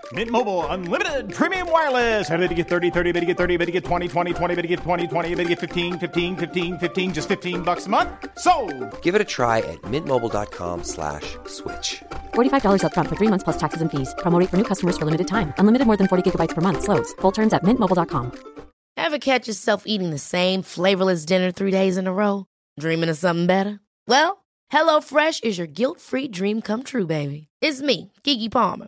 Mint Mobile unlimited premium wireless. Ready to get 30, 30, bit to get 30, bit to get 20, 20, 20, bit to get 20, 20, bit to get 15, 15, 15, 15 just 15 bucks a month. So, Give it a try at mintmobile.com/switch. slash $45 up front for 3 months plus taxes and fees. Promo for new customers for limited time. Unlimited more than 40 gigabytes per month slows. Full terms at mintmobile.com. Ever catch yourself eating the same flavorless dinner 3 days in a row, dreaming of something better? Well, HelloFresh is your guilt-free dream come true, baby. It's me, Gigi Palmer.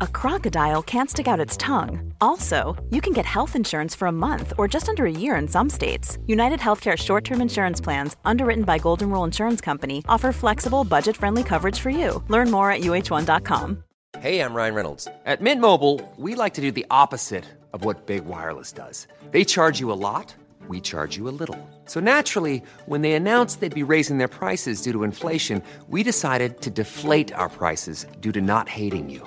a crocodile can't stick out its tongue. Also, you can get health insurance for a month or just under a year in some states. United Healthcare short term insurance plans, underwritten by Golden Rule Insurance Company, offer flexible, budget friendly coverage for you. Learn more at uh1.com. Hey, I'm Ryan Reynolds. At Mint Mobile, we like to do the opposite of what Big Wireless does. They charge you a lot we charge you a little. So naturally, when they announced they'd be raising their prices due to inflation, we decided to deflate our prices due to not hating you.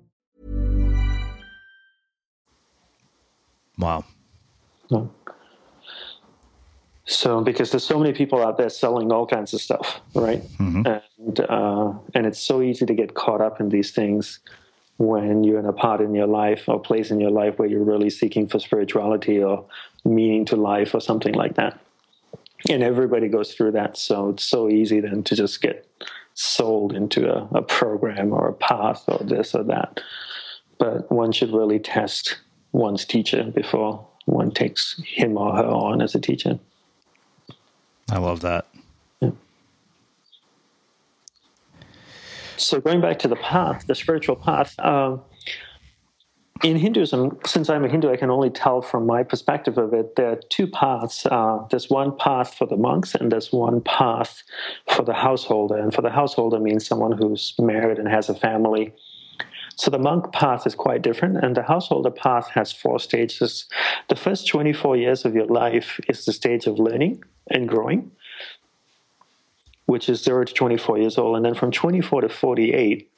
Wow. No. So, because there's so many people out there selling all kinds of stuff, right? Mm-hmm. And uh, and it's so easy to get caught up in these things when you're in a part in your life or place in your life where you're really seeking for spirituality or meaning to life or something like that. And everybody goes through that, so it's so easy then to just get sold into a, a program or a path or this or that. But one should really test one's teacher before one takes him or her on as a teacher. I love that. Yeah. So going back to the path, the spiritual path, um, in Hinduism, since I'm a Hindu, I can only tell from my perspective of it. There are two paths. Uh, there's one path for the monks, and there's one path for the householder. And for the householder means someone who's married and has a family. So the monk path is quite different, and the householder path has four stages. The first 24 years of your life is the stage of learning and growing, which is 0 to 24 years old. And then from 24 to 48,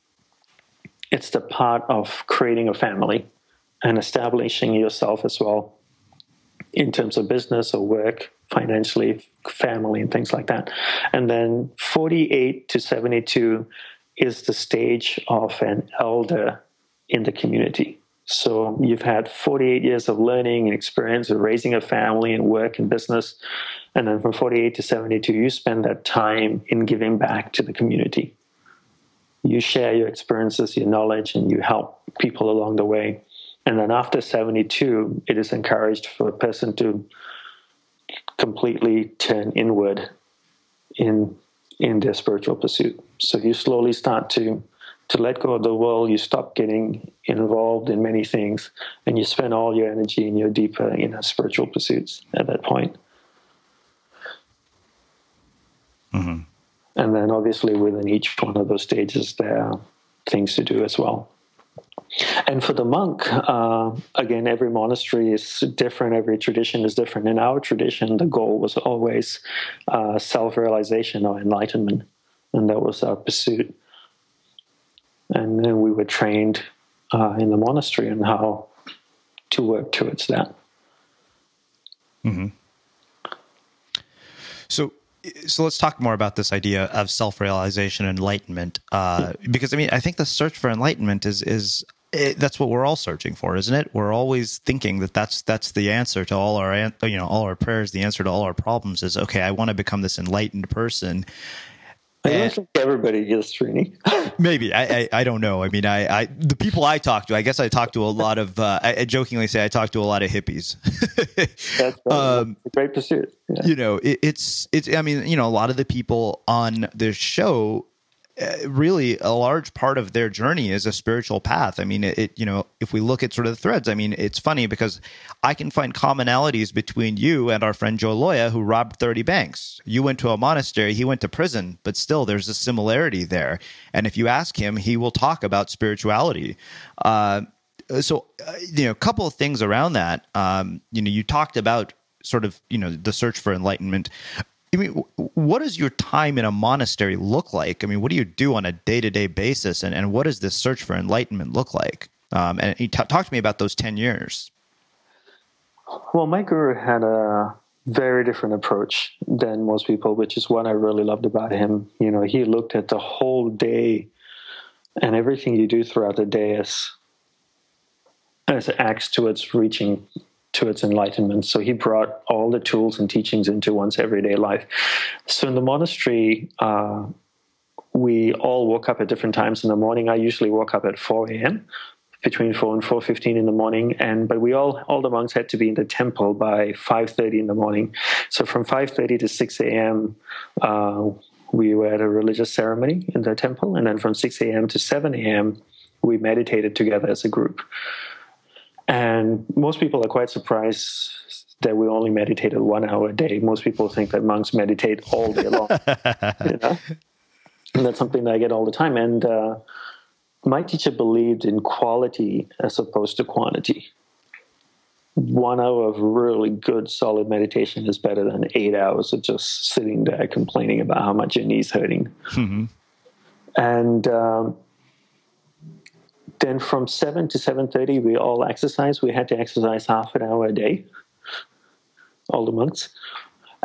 it's the part of creating a family and establishing yourself as well in terms of business or work, financially, family, and things like that. And then 48 to 72 is the stage of an elder in the community. So you've had 48 years of learning and experience of raising a family and work and business. And then from 48 to 72, you spend that time in giving back to the community. You share your experiences, your knowledge, and you help people along the way. And then after 72, it is encouraged for a person to completely turn inward in in their spiritual pursuit. So you slowly start to to let go of the world. You stop getting involved in many things, and you spend all your energy in your deeper inner spiritual pursuits at that point. Mm-hmm. And then, obviously, within each one of those stages, there are things to do as well. And for the monk, uh, again, every monastery is different, every tradition is different. In our tradition, the goal was always uh, self realization or enlightenment, and that was our pursuit. And then we were trained uh, in the monastery on how to work towards that. Mm-hmm. So, so let's talk more about this idea of self-realization and enlightenment uh, because i mean i think the search for enlightenment is is it, that's what we're all searching for, isn't it? We're always thinking that that's that's the answer to all our you know all our prayers. The answer to all our problems is okay. I want to become this enlightened person. I don't think everybody is, Srini. *laughs* maybe I, I, I don't know. I mean, I, I the people I talk to, I guess I talk to a lot of. Uh, I, I, jokingly say I talk to a lot of hippies. That's *laughs* um, a great pursuit. Yeah. You know, it, it's it's. I mean, you know, a lot of the people on this show really a large part of their journey is a spiritual path. I mean, it, it, you know, if we look at sort of the threads, I mean, it's funny because I can find commonalities between you and our friend Joe Loya, who robbed 30 banks. You went to a monastery, he went to prison, but still there's a similarity there. And if you ask him, he will talk about spirituality. Uh, so, uh, you know, a couple of things around that. Um, you know, you talked about sort of, you know, the search for enlightenment. I mean, what does your time in a monastery look like? I mean, what do you do on a day to day basis, and, and what does this search for enlightenment look like? Um, and he t- talk to me about those ten years. Well, my guru had a very different approach than most people, which is what I really loved about him. You know, he looked at the whole day and everything you do throughout the day as as acts towards reaching to its enlightenment. So he brought all the tools and teachings into one's everyday life. So in the monastery, uh, we all woke up at different times in the morning. I usually woke up at 4 a.m. between 4 and 4.15 in the morning. And but we all all the monks had to be in the temple by 5.30 in the morning. So from 5.30 to 6 a.m., uh, we were at a religious ceremony in the temple. And then from 6 a.m. to 7 a.m., we meditated together as a group. And most people are quite surprised that we only meditated one hour a day. Most people think that monks meditate all day long. *laughs* you know? And that's something that I get all the time. And uh, my teacher believed in quality as opposed to quantity. One hour of really good, solid meditation is better than eight hours of just sitting there complaining about how much your knee's hurting. Mm-hmm. And um, then from 7 to 7.30 we all exercise. We had to exercise half an hour a day all the monks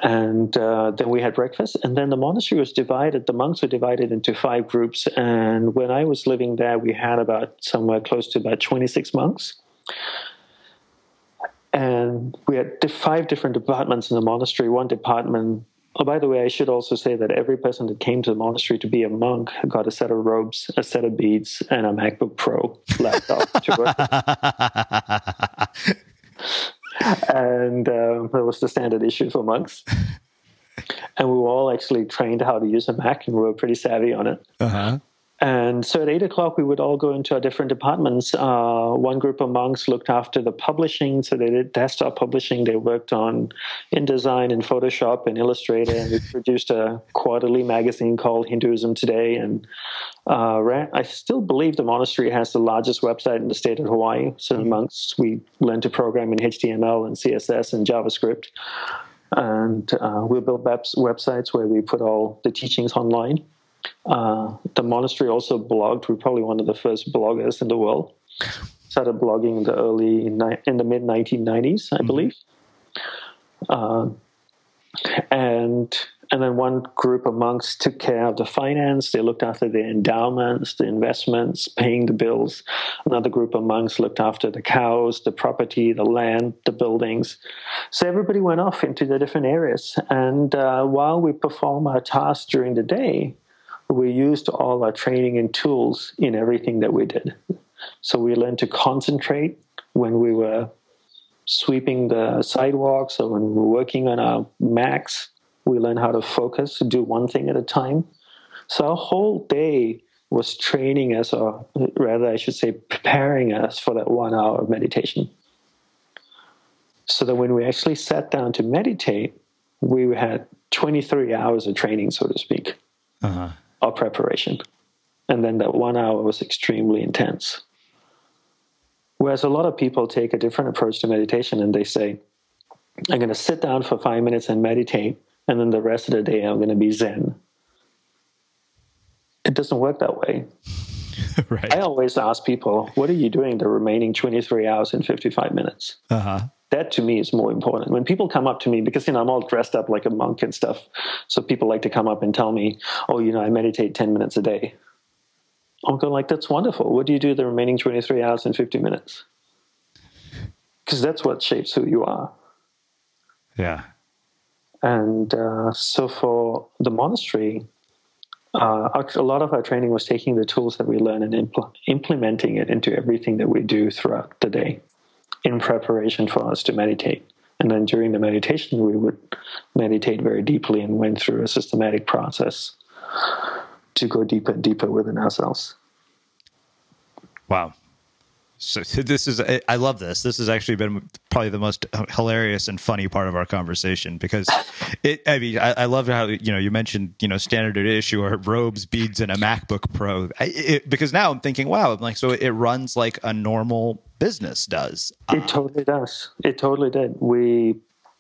and uh, then we had breakfast. And then the monastery was divided. The monks were divided into five groups. And when i was living there we had about somewhere close to about 26 monks. And we had five different departments in the monastery. One department Oh, by the way, I should also say that every person that came to the monastery to be a monk got a set of robes, a set of beads, and a MacBook Pro laptop. *laughs* and um, that was the standard issue for monks. And we were all actually trained how to use a Mac, and we were pretty savvy on it. Uh-huh. And so at eight o'clock, we would all go into our different departments. Uh, one group of monks looked after the publishing, so they did desktop publishing. They worked on InDesign and Photoshop and Illustrator, and we produced a quarterly magazine called Hinduism Today. And uh, I still believe the monastery has the largest website in the state of Hawaii. So the monks, we learned to program in HTML and CSS and JavaScript. And uh, we built web- websites where we put all the teachings online. Uh, the monastery also blogged. We're probably one of the first bloggers in the world. Started blogging in the early in the mid 1990s, I mm-hmm. believe. Uh, and and then one group of monks took care of the finance. They looked after the endowments, the investments, paying the bills. Another group of monks looked after the cows, the property, the land, the buildings. So everybody went off into the different areas. And uh, while we perform our tasks during the day, we used all our training and tools in everything that we did. So we learned to concentrate when we were sweeping the sidewalks or when we were working on our Macs. We learned how to focus, do one thing at a time. So our whole day was training us, or rather, I should say, preparing us for that one hour of meditation. So that when we actually sat down to meditate, we had 23 hours of training, so to speak. Uh-huh our preparation. And then that one hour was extremely intense. Whereas a lot of people take a different approach to meditation and they say, I'm going to sit down for five minutes and meditate, and then the rest of the day I'm going to be Zen. It doesn't work that way. *laughs* right. I always ask people, what are you doing the remaining 23 hours and 55 minutes? Uh-huh that to me is more important. When people come up to me, because you know I'm all dressed up like a monk and stuff, so people like to come up and tell me, "Oh, you know, I meditate ten minutes a day." i'm going like, "That's wonderful. What do you do the remaining twenty three hours and fifty minutes?" Because that's what shapes who you are. Yeah. And uh, so for the monastery, uh, a lot of our training was taking the tools that we learn and impl- implementing it into everything that we do throughout the day in preparation for us to meditate. And then during the meditation, we would meditate very deeply and went through a systematic process to go deeper and deeper within ourselves. Wow. So this is I love this. This has actually been probably the most hilarious and funny part of our conversation because *laughs* it. I mean, I, I love how you know you mentioned you know standard issue or robes, beads, and a MacBook Pro. I, it, because now I'm thinking, wow, I'm like so it runs like a normal business does. It totally does. It totally did. We,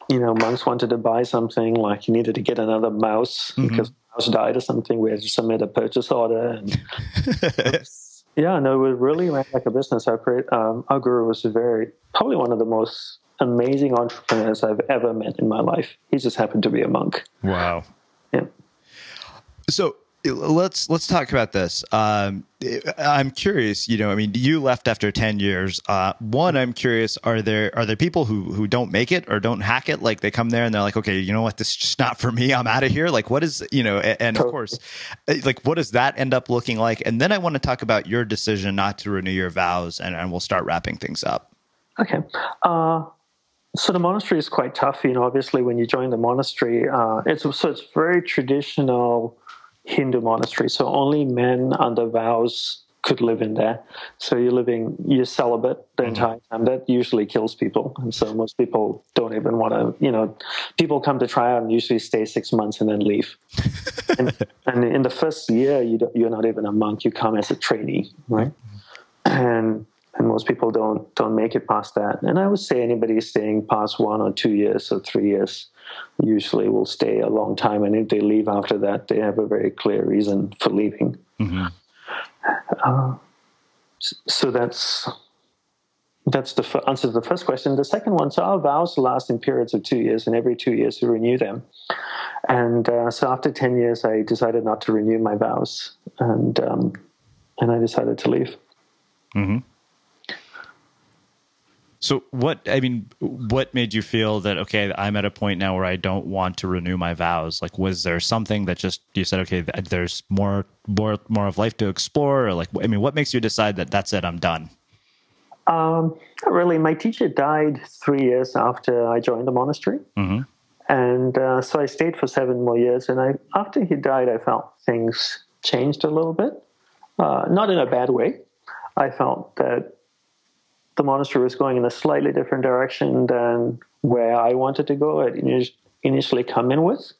you know, monks wanted to buy something like you needed to get another mouse mm-hmm. because mouse died or something. We had to submit a purchase order and. *laughs* Yeah, no, it really ran like a business. Our, um, our guru was very, probably one of the most amazing entrepreneurs I've ever met in my life. He just happened to be a monk. Wow. Yeah. So let's let's talk about this. Um, I'm curious. You know, I mean, you left after ten years. Uh, one, I'm curious: are there are there people who who don't make it or don't hack it? Like they come there and they're like, okay, you know what, this is just not for me. I'm out of here. Like, what is you know? And, of course, uh, like, what does that end up looking like? And then I want to talk about your decision not to renew your vows, and, and we'll start wrapping things up. Okay. Uh, so the monastery is quite tough. You know, obviously, when you join the monastery, uh, it's so it's very traditional Hindu monastery. So only men under vows could live in there. So you're living, you're celibate the mm-hmm. entire time. That usually kills people. And so most people don't even want to, you know, people come to try out and usually stay six months and then leave. *laughs* and, and, in the first year, you you're not even a monk. You come as a trainee, right? And and most people don't don't make it past that. And I would say anybody staying past one or two years or three years usually will stay a long time. And if they leave after that, they have a very clear reason for leaving. Mm-hmm. Uh, so that's that's the f- answer to the first question. The second one, so our vows last in periods of two years, and every two years we renew them. And uh, so after ten years, I decided not to renew my vows, and um, and I decided to leave. Mm-hmm. So what I mean, what made you feel that okay, I'm at a point now where I don't want to renew my vows? Like, was there something that just you said, okay, there's more, more, more of life to explore, or like, I mean, what makes you decide that that's it, I'm done? Um, really, my teacher died three years after I joined the monastery, mm-hmm. and uh, so I stayed for seven more years. And I, after he died, I felt things changed a little bit, uh, not in a bad way. I felt that the monastery was going in a slightly different direction than where I wanted to go. It initially come in with.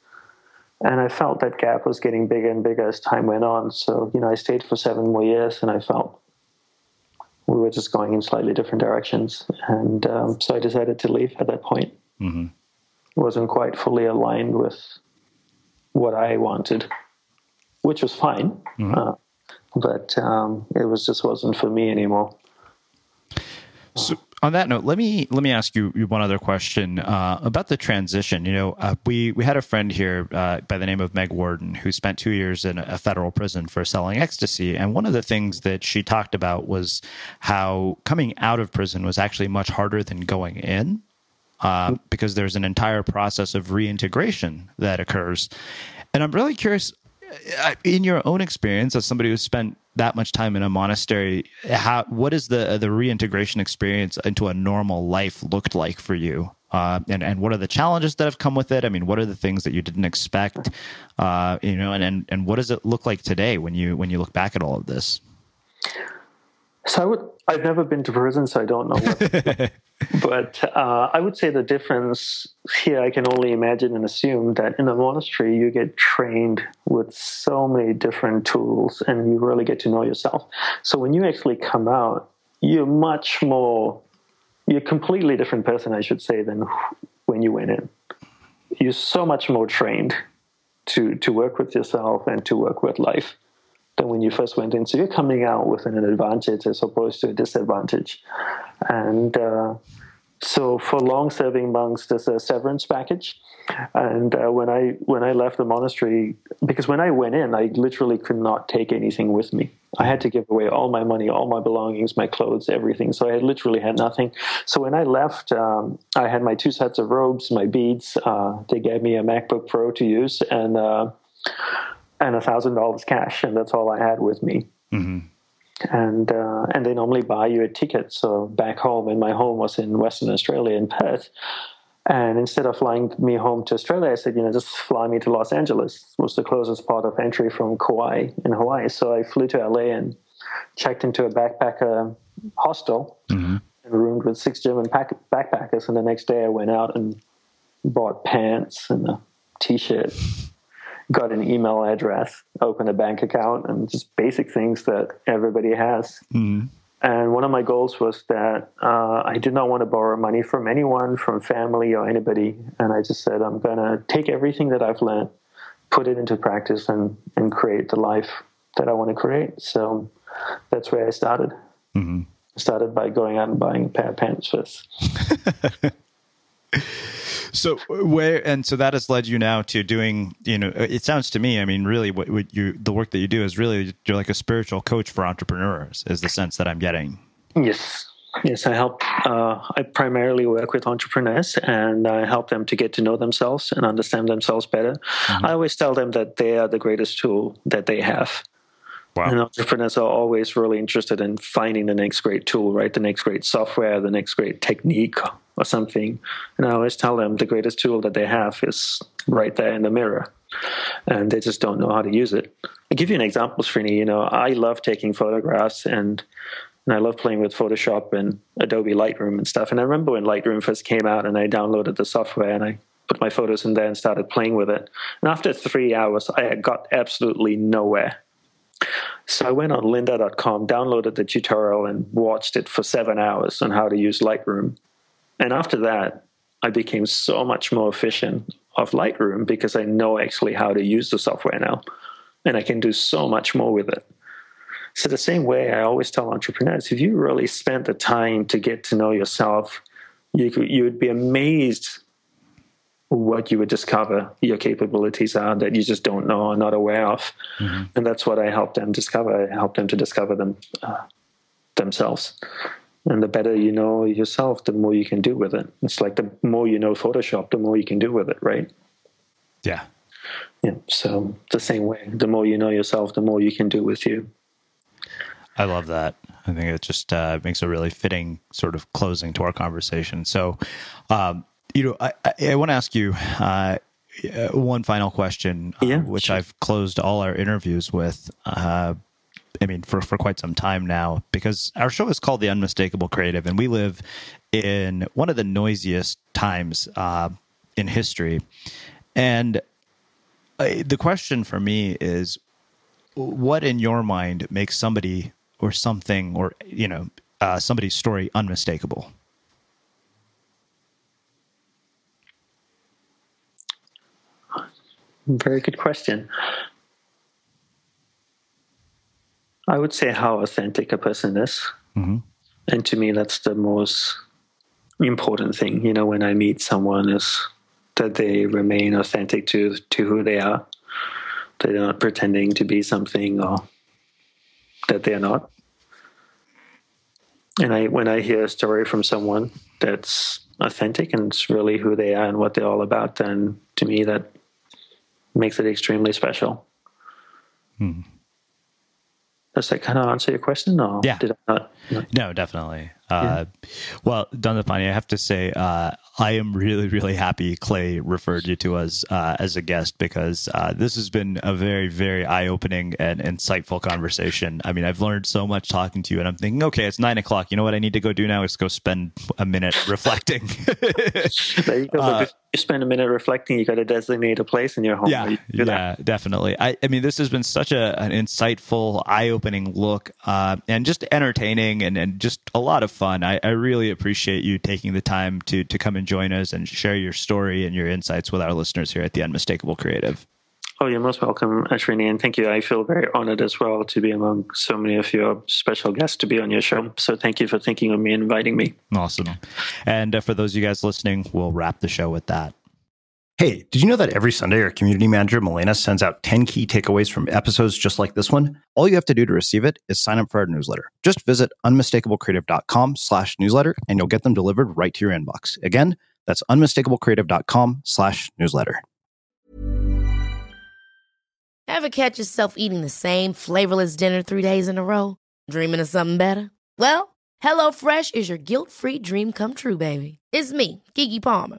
And I felt that gap was getting bigger and bigger as time went on. So, you know, I stayed for seven more years and I felt we were just going in slightly different directions. And um, so I decided to leave at that point. Mm-hmm. Wasn't quite fully aligned with what I wanted, which was fine. Mm-hmm. Uh, but um, it was just wasn't for me anymore. So, on that note, let me let me ask you one other question uh, about the transition. You know, uh, we we had a friend here uh, by the name of Meg Worden who spent two years in a federal prison for selling ecstasy, and one of the things that she talked about was how coming out of prison was actually much harder than going in. Uh, because there's an entire process of reintegration that occurs. And I'm really curious in your own experience as somebody who spent that much time in a monastery how what is the the reintegration experience into a normal life looked like for you? Uh, and and what are the challenges that have come with it? I mean what are the things that you didn't expect? Uh, you know and, and and what does it look like today when you when you look back at all of this? So I would, I've never been to prison, so I don't know. What, *laughs* but uh, I would say the difference here, I can only imagine and assume that in a monastery, you get trained with so many different tools and you really get to know yourself. So when you actually come out, you're much more, you're a completely different person, I should say, than when you went in. You're so much more trained to, to work with yourself and to work with life than when you first went in. So you're coming out with an advantage as opposed to a disadvantage. And uh, so for long-serving monks, there's a severance package. And uh, when I when I left the monastery, because when I went in, I literally could not take anything with me. I had to give away all my money, all my belongings, my clothes, everything. So I literally had nothing. So when I left, um, I had my two sets of robes, my beads. Uh, they gave me a MacBook Pro to use, and uh, and a thousand dollars cash, and that's all I had with me. Mm-hmm. And uh, and they normally buy you a ticket. So back home, and my home was in Western Australia in Perth. And instead of flying me home to Australia, I said, you know, just fly me to Los Angeles. It was the closest part of entry from Kauai in Hawaii. So I flew to LA and checked into a backpacker hostel mm-hmm. and roomed with six German pack- backpackers. And the next day I went out and bought pants and a t-shirt got an email address, opened a bank account, and just basic things that everybody has. Mm. And one of my goals was that uh, I did not want to borrow money from anyone, from family or anybody. And I just said, I'm going to take everything that I've learned, put it into practice, and, and create the life that I want to create. So that's where I started. Mm-hmm. I started by going out and buying a pair of pants first. *laughs* So where and so that has led you now to doing. You know, it sounds to me. I mean, really, what, what you the work that you do is really you're like a spiritual coach for entrepreneurs. Is the sense that I'm getting? Yes. Yes, I help. Uh, I primarily work with entrepreneurs, and I help them to get to know themselves and understand themselves better. Mm-hmm. I always tell them that they are the greatest tool that they have. Wow. And entrepreneurs are always really interested in finding the next great tool, right? The next great software, the next great technique or something. And I always tell them the greatest tool that they have is right there in the mirror. And they just don't know how to use it. I'll give you an example, Srini. You know, I love taking photographs and and I love playing with Photoshop and Adobe Lightroom and stuff. And I remember when Lightroom first came out and I downloaded the software and I put my photos in there and started playing with it. And after three hours, I got absolutely nowhere. So I went on lynda.com, downloaded the tutorial, and watched it for seven hours on how to use Lightroom. And after that, I became so much more efficient of Lightroom because I know actually how to use the software now. And I can do so much more with it. So, the same way I always tell entrepreneurs if you really spent the time to get to know yourself, you, could, you would be amazed what you would discover your capabilities are that you just don't know or not aware of. Mm-hmm. And that's what I help them discover. I help them to discover them uh, themselves. And the better you know yourself, the more you can do with it. It's like the more you know Photoshop, the more you can do with it, right? Yeah. Yeah. So the same way, the more you know yourself, the more you can do with you. I love that. I think it just uh, makes a really fitting sort of closing to our conversation. So, um, you know, I, I, I want to ask you uh, one final question, uh, yeah, which sure. I've closed all our interviews with. I mean, for, for quite some time now, because our show is called The Unmistakable Creative, and we live in one of the noisiest times uh, in history. And uh, the question for me is what in your mind makes somebody or something or, you know, uh, somebody's story unmistakable? Very good question. I would say how authentic a person is. Mm-hmm. And to me, that's the most important thing, you know, when I meet someone is that they remain authentic to, to who they are. They're not pretending to be something or that they're not. And I, when I hear a story from someone that's authentic and it's really who they are and what they're all about, then to me that makes it extremely special. Hmm. Does that kind of answer your question? Or yeah. Did I not? No, no definitely. Uh, well, Dandapani, I have to say, uh, I am really, really happy Clay referred you to us uh, as a guest because uh, this has been a very, very eye opening and insightful conversation. I mean, I've learned so much talking to you, and I'm thinking, okay, it's nine o'clock. You know what I need to go do now is go spend a minute *laughs* reflecting. *laughs* there you go. Uh, you spend a minute reflecting, you got to designate a place in your home. Yeah, you yeah, that. definitely. I, I mean, this has been such a, an insightful, eye opening look uh, and just entertaining and, and just a lot of fun. I, I really appreciate you taking the time to to come and join us and share your story and your insights with our listeners here at the Unmistakable Creative. Oh, you're most welcome, Ashwini, and thank you. I feel very honored as well to be among so many of your special guests to be on your show. So thank you for thinking of me and inviting me. Awesome. And uh, for those of you guys listening, we'll wrap the show with that. Hey, did you know that every Sunday our community manager, Milena, sends out 10 key takeaways from episodes just like this one? All you have to do to receive it is sign up for our newsletter. Just visit unmistakablecreative.com slash newsletter and you'll get them delivered right to your inbox. Again, that's unmistakablecreative.com slash newsletter. Ever catch yourself eating the same flavorless dinner three days in a row? Dreaming of something better? Well, HelloFresh is your guilt-free dream come true, baby. It's me, Keke Palmer.